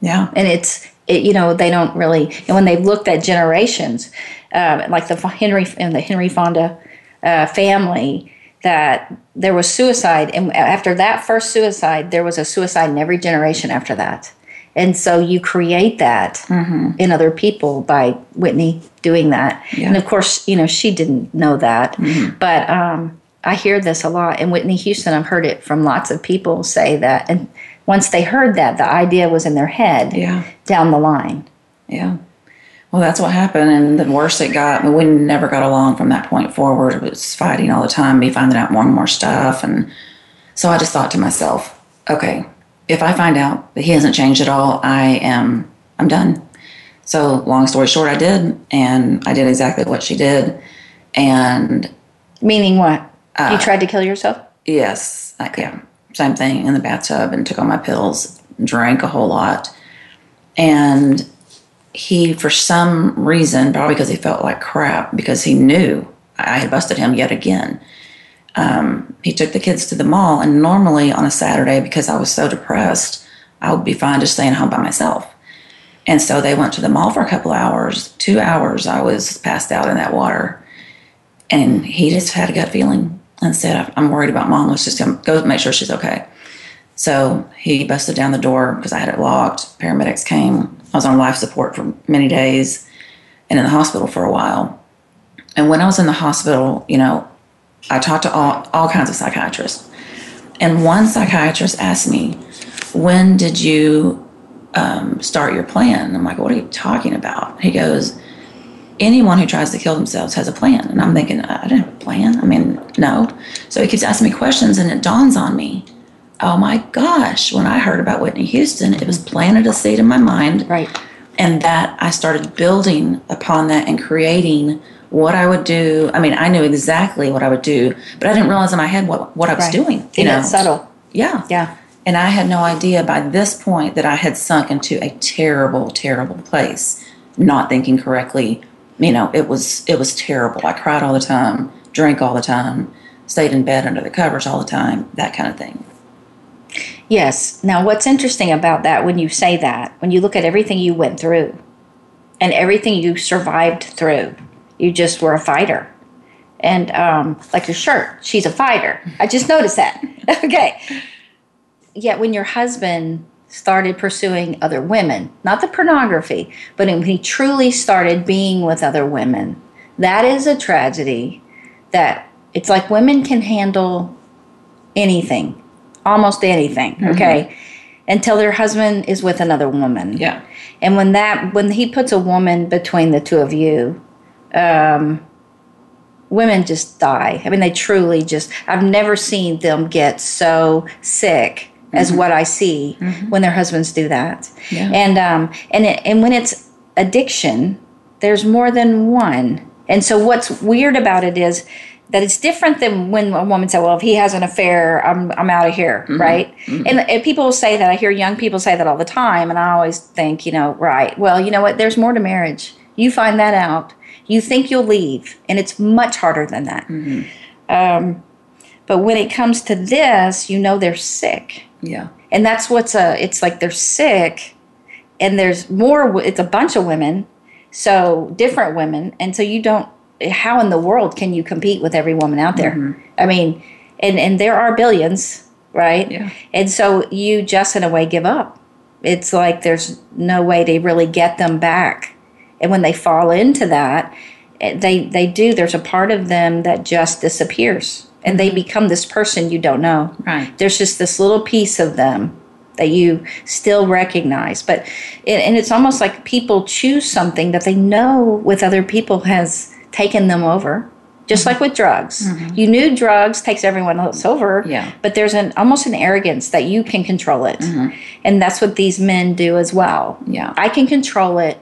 Yeah. And it's, it, you know, they don't really, and when they've looked at generations, uh, like the Henry and the Henry Fonda uh, family that there was suicide, and after that first suicide, there was a suicide in every generation after that. And so you create that mm-hmm. in other people by Whitney doing that. Yeah. And of course, you know, she didn't know that. Mm-hmm. But um, I hear this a lot. And Whitney Houston, I've heard it from lots of people say that. And once they heard that, the idea was in their head yeah. down the line. Yeah. Well, that's what happened, and the worse it got. We never got along from that point forward. It was fighting all the time, me finding out more and more stuff, and so I just thought to myself, okay, if I find out that he hasn't changed at all, I am I'm done. So, long story short, I did, and I did exactly what she did, and meaning what? Uh, you tried to kill yourself? Yes, I, yeah, same thing in the bathtub, and took all my pills, drank a whole lot, and he, for some reason, probably because he felt like crap, because he knew I had busted him yet again. Um, he took the kids to the mall, and normally on a Saturday, because I was so depressed, I would be fine just staying home by myself. And so they went to the mall for a couple hours. Two hours, I was passed out in that water. And he just had a gut feeling and said, I'm worried about mom. Let's just come, go make sure she's okay. So he busted down the door because I had it locked. Paramedics came. I was on life support for many days and in the hospital for a while. And when I was in the hospital, you know, I talked to all, all kinds of psychiatrists. And one psychiatrist asked me, When did you um, start your plan? I'm like, What are you talking about? He goes, Anyone who tries to kill themselves has a plan. And I'm thinking, I didn't have a plan. I mean, no. So he keeps asking me questions, and it dawns on me oh my gosh, when I heard about Whitney Houston, it was mm-hmm. planted a seed in my mind. Right. And that I started building upon that and creating what I would do. I mean, I knew exactly what I would do, but I didn't realize in my head what, what I was Right. doing. You know, subtle. Yeah. Yeah. And I had no idea by this point that I had sunk into a terrible, terrible place, not thinking correctly. You know, it was it was terrible. I cried all the time, drank all the time, stayed in bed under the covers all the time, that kind of thing. Yes. Now, what's interesting about that when you say that, when you look at everything you went through and everything you survived through, you just were a fighter. And um, like your shirt, she's a fighter. I just noticed that. okay. Yet when your husband started pursuing other women, not the pornography, but when he truly started being with other women, that is a tragedy that it's like women can handle anything, almost anything, okay? Until their husband is with another woman. Yeah. And when that when he puts a woman between the two of you, um, women just die. I mean, they truly just. I've never seen them get so sick as mm-hmm. what I see mm-hmm. when their husbands do that. Yeah. And um, and it, and when it's addiction, there's more than one. And so what's weird about it is that it's different than when a woman said, "Well, if he has an affair, I'm I'm out of here," mm-hmm. right? And, and people say that. I hear young people say that all the time, and I always think, you know, right? Well, you know what? There's more to marriage. You find that out. You think you'll leave, and it's much harder than that. Um, but when it comes to this, you know they're sick. Yeah. and that's what's a it's like they're sick and there's more it's a bunch of women so different women and so you don't how in the world can you compete with every woman out there? I mean and and there are billions right? Yeah. and so you just in a way give up. It's like there's no way to really get them back. And when they fall into that eh, they they do there's a part of them that just disappears and they become this person you don't know. Right. there's just this little piece of them that you still recognize. But and and it's almost like people choose something that they know with other people has taken them over. Just like mm-hmm. with drugs. Mm-hmm. You knew drugs takes everyone else over Yeah. but there's an almost an arrogance that you can control it. Mm-hmm. And that's what these men do as well. Yeah. i can control it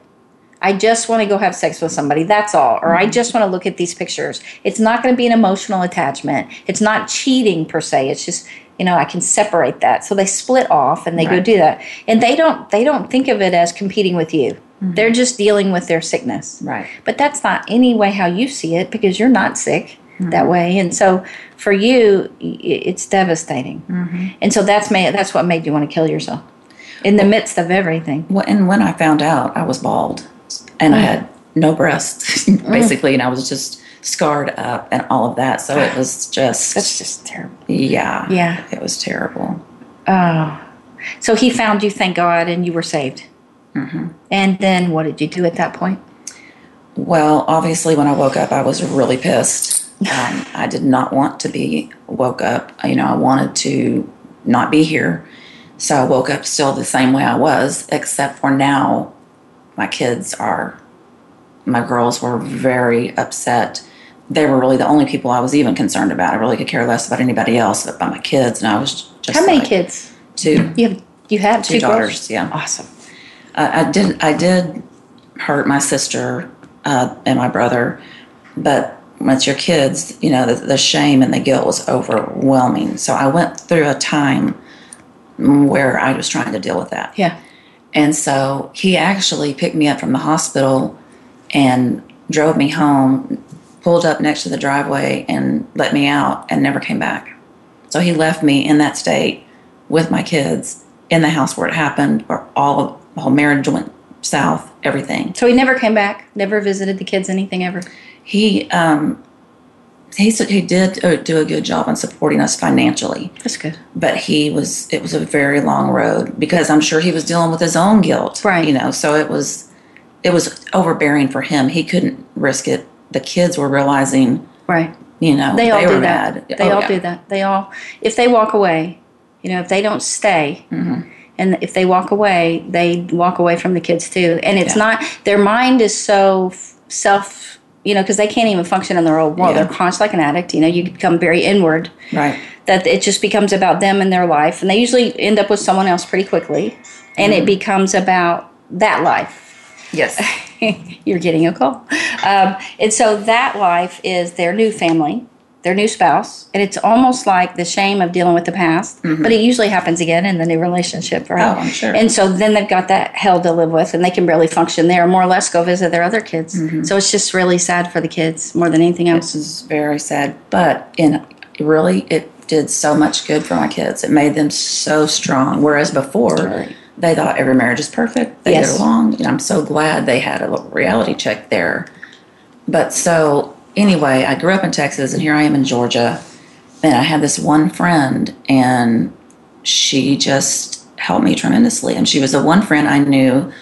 I just want to go have sex with somebody. That's all. Or I mm-hmm. just want to look at these pictures. It's not going to be an emotional attachment. It's not cheating per se. It's just, you know, I can separate that. So they split off and they go do that. And they don't they don't think of it as competing with you. Mm-hmm. They're just dealing with their sickness. Right. But that's not any way how you see it because you're not sick that mm-hmm. way. And so for you, it's devastating. And so that's made that's what made you want to kill yourself in the midst of everything. Well, and when I found out, I was bald and I mm. had no breasts, mm. basically, and I was just scarred up and all of that. So it was just, That's just terrible. yeah. Yeah. It was terrible. Oh. So he found you, thank God, and you were saved. Mm-hmm. And then what did you do at that point? Well, obviously, when I woke up, I was really pissed. Um, I did not want to be woke up. You know, I wanted to not be here. So I woke up still the same way I was, except for now, my kids are, my girls were very upset. They were really the only people I was even concerned about. I really could care less about anybody else but about my kids. And I was just How many like, kids? Two. You have you have Two two, girls? daughters, yeah. Awesome. I, I did I did hurt my sister uh, and my brother, but once your kids, you know, the, the shame and the guilt was overwhelming. So I went through a time where I was trying to deal with that. Yeah. And so he actually picked me up from the hospital and drove me home, pulled up next to the driveway and let me out and never came back. So he left me in that state with my kids in the house where it happened, where all the whole marriage went south, everything. So he never came back, never visited the kids, anything ever. He um he he did uh, do a good job on supporting us financially, That's good. but he was it was a very long road because I'm sure he was dealing with his own guilt, Right. You know, so it was it was overbearing for him. He couldn't risk it. The kids were realizing, Right. you know, They all were do that. mad. They Oh, all yeah. do that. They all, if they walk away, you know, if they don't stay, Mm-hmm. and if they walk away, they walk away from the kids too. And it's Yeah. not their mind is so self, you know, because they can't even function in their own world. Yeah. They're conscious like an addict. You know, you become very inward. Right. That it just becomes about them and their life, and they usually end up with someone else pretty quickly, and Mm-hmm. it becomes about that life. Yes. you're getting a call. Um, and so that life is their new family, their new spouse, and it's almost like the shame of dealing with the past. But it usually happens again in the new relationship, right? Mm-hmm. Oh, I'm sure. And so then they've got that hell to live with, and they can barely function there. More or less, go visit their other kids. Mm-hmm. So it's just really sad for the kids more than anything else. This is very sad, but in really, it did so much good for my kids. It made them so strong. Whereas before, Right. they thought every marriage is perfect. They Yes. get along. And I'm so glad they had a little reality check there. But so anyway, I grew up in Texas, and here I am in Georgia, and I had this one friend, and she just helped me tremendously. And she was the one friend I knew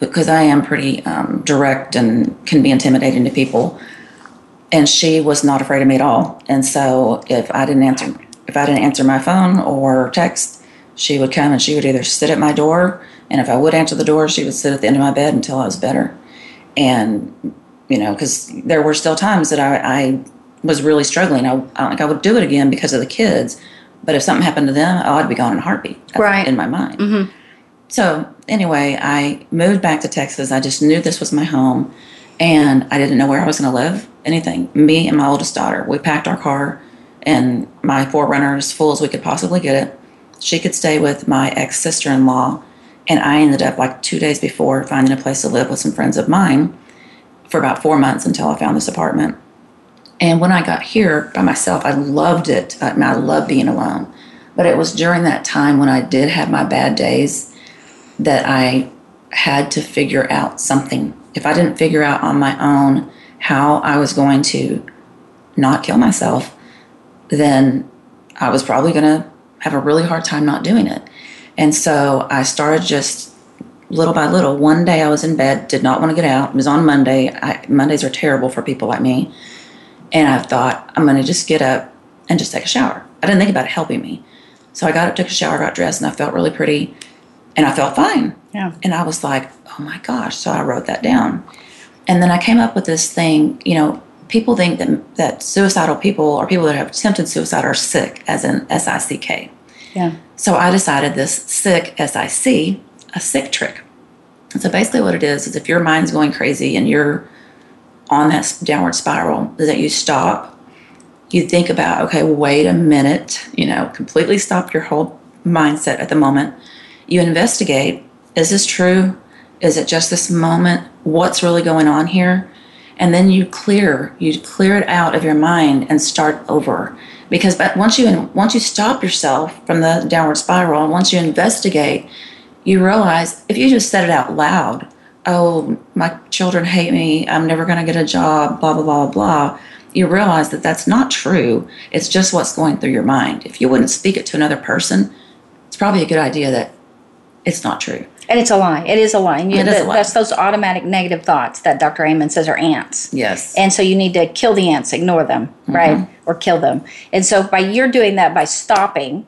because I am pretty um, direct and can be intimidating to people and she was not afraid of me at all. And so if I didn't answer if I didn't answer my phone or text, she would come and she would either sit at my door, and if I would answer the door, she would sit at the end of my bed until I was better. And you know, because there were still times that I, I was really struggling. I, I don't I would do it again because of the kids. But if something happened to them, oh, I'd be gone in a heartbeat. Uh, right. in my mind. Mm-hmm. So anyway, I moved back to Texas. I just knew this was my home, and I didn't know where I was going to live. Anything. Me and my oldest daughter. We packed our car, and my 4Runner as full as we could possibly get it. She could stay with my ex sister in law, and I ended up like two days before finding a place to live with some friends of mine for about four months until I found this apartment. And when I got here by myself, I loved it. I I love being alone. But it was during that time when I did have my bad days that I had to figure out something. If I didn't figure out on my own how I was going to not kill myself, then I was probably going to have a really hard time not doing it. And so I started just little by little. One day I was in bed, did not want to get out. It was on Monday. I, Mondays are terrible for people like me. And I thought, I'm going to just get up and just take a shower. I didn't think about it helping me. So I got up, took a shower, got dressed, and I felt really pretty. And I felt fine. Yeah. And I was like, oh my gosh. So I wrote that down. And then I came up with this thing, you know, people think that, that suicidal people or people that have attempted suicide are sick, as in S I C K. Yeah. So I decided this sick, S I C, a sick trick. So basically, what it is is if your mind's going crazy and you're on that downward spiral, is that you stop, you think about, okay, wait a minute, you know, completely stop your whole mindset at the moment. You investigate is this true? Is it just this moment? What's really going on here? And then you clear, you clear it out of your mind and start over. Because once you once you stop yourself from the downward spiral, and once you investigate, you realize if you just said it out loud, oh, my children hate me, I'm never going to get a job, blah, blah, blah, blah, you realize that that's not true. It's just what's going through your mind. If you wouldn't speak it to another person, it's probably a good idea that it's not true. And it's a lie. It is a lie. You, It is a lie. That's those automatic negative thoughts that Dr. Amen says are ants. Yes. And so you need to kill the ants, ignore them, Mm-hmm. right? Or kill them. And so by you're doing that by stopping,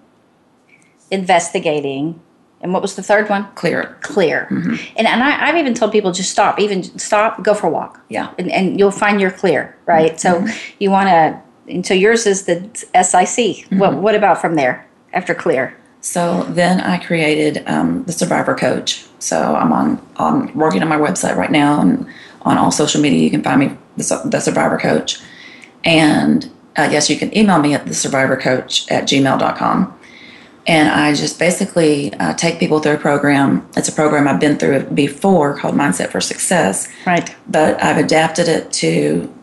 investigating, and what was the third one? Clear. Clear. Mm-hmm. And and I, I've even told people just stop, even stop, go for a walk. Yeah. And, and you'll find you're clear, right? Mm-hmm. So you want to. And so yours is the SIC. What Mm-hmm. what about from there after clear? So then I created um, the Survivor Coach. So I'm on, I'm working on my website right now, and on all social media you can find me the, the Survivor Coach. And uh, yes, you can email me at the Survivor Coach at gmail.com. And I just basically uh, take people through a program. It's a program I've been through before called Mindset for Success Right. but I've adapted it to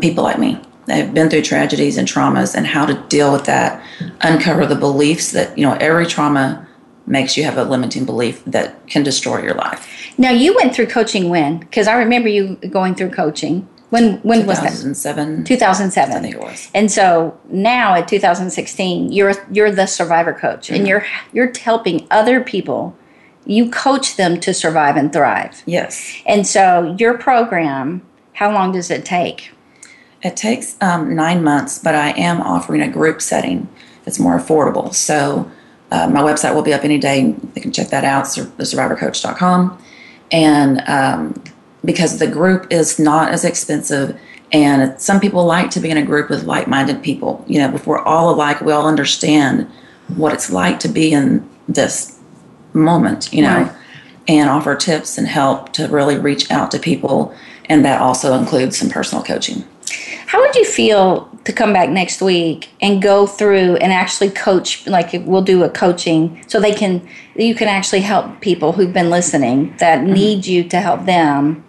people like me. They've been through tragedies and traumas and how to deal with that, uncover the beliefs that, you know, every trauma makes you have a limiting belief that can destroy your life. Now you went through coaching when? Because I remember you going through coaching, When when was that? 2007. 2007. I think it was. And so now at 2016, you're you're the survivor coach, and you're you're helping other people. You coach them to survive and thrive. Yes. And so your program, how long does it take? It takes um, nine months, but I am offering a group setting that's more affordable. So uh, my website will be up any day. They can check that out, sur- thesurvivorcoach.com. And um, because the group is not as expensive, and some people like to be in a group with like minded people. You know, if we're all alike, we all understand what it's like to be in this moment, you know, Right. and offer tips and help to really reach out to people. And that also includes some personal coaching. How would you feel to come back next week and go through and actually coach? Like we'll do a coaching so they can you can actually help people who've been listening that mm-hmm. need you to help them,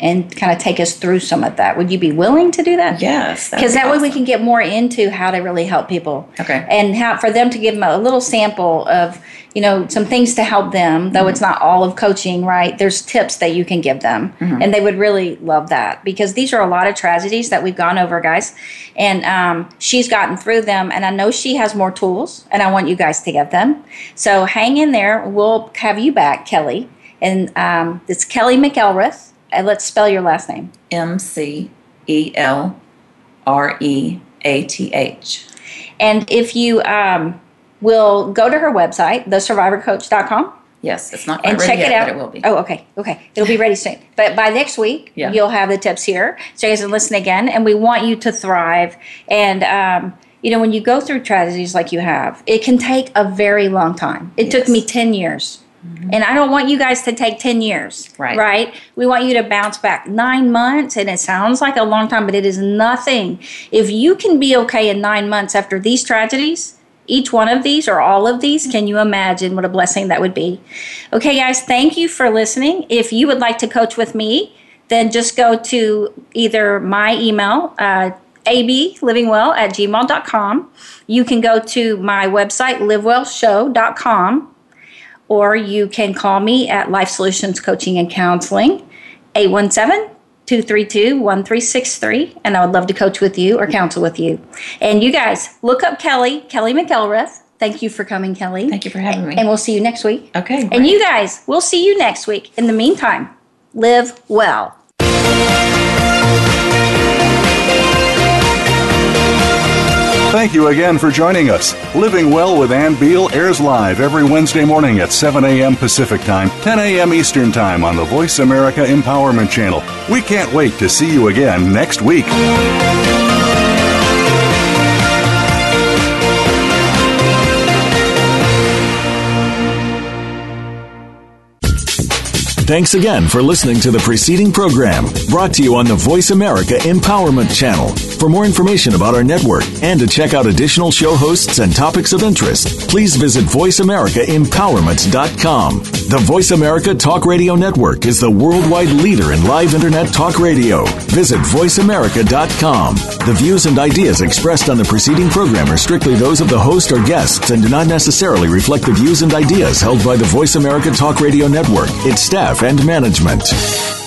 and kind of take us through some of that. Would you be willing to do that? Yes. because be that way we can get more into how to really help people. Okay. And how for them to give them a little sample of you know some things to help them, though Mm-hmm. it's not all of coaching, right? There's tips that you can give them, Mm-hmm. and they would really love that because these are a lot of tragedies that we've gone over, guys. And um, she's gotten through them, and I know she has more tools, and I want you guys to get them. So hang in there. We'll have you back, Kelley, and um, it's Kelley McElreath. And let's spell your last name. M C E L R E A T H. And if you um, will go to her website, thesurvivorcoach.com, Yes, it's not and ready check yet, it out. but it will be. Oh, okay. Okay. It'll be ready soon. But by next week, Yeah. you'll have the tips here. So you guys can listen again. And we want you to thrive. And, um, you know, when you go through tragedies like you have, it can take a very long time. It took Yes. Mm-hmm. me 10 years. And I don't want you guys to take 10 years. Right. Right? We want you to bounce back nine months. And it sounds like a long time, but it is nothing. If you can be okay in nine months after these tragedies, each one of these or all of these, can you imagine what a blessing that would be? Okay, guys, thank you for listening. If you would like to coach with me, then just go to either my email, uh, ablivingwell at gmail.com. You can go to my website, livewellshow.com, or you can call me at Life Solutions Coaching and Counseling, 817 232 1363. And I would love to coach with you or counsel with you. And you guys, look up Kelley, Kelley McElreath. Thank you for coming, Kelley. Thank you for having me. And we'll see you next week. Okay, And you guys, we'll see you next week. In the meantime, live well. Thank you again for joining us. Living Well with Ann Beal airs live every Wednesday morning at 7 a.m. Pacific Time, 10 a.m. Eastern Time on the Voice America Empowerment Channel. We can't wait to see you again next week. Thanks again for listening to the preceding program brought to you on the Voice America Empowerment Channel. For more information about our network and to check out additional show hosts and topics of interest, please visit VoiceAmericaEmpowerment.com. The Voice America Talk Radio Network is the worldwide leader in live Internet talk radio. Visit VoiceAmerica.com. The views and ideas expressed on the preceding program are strictly those of the host or guests and do not necessarily reflect the views and ideas held by the Voice America Talk Radio Network, its staff, and management.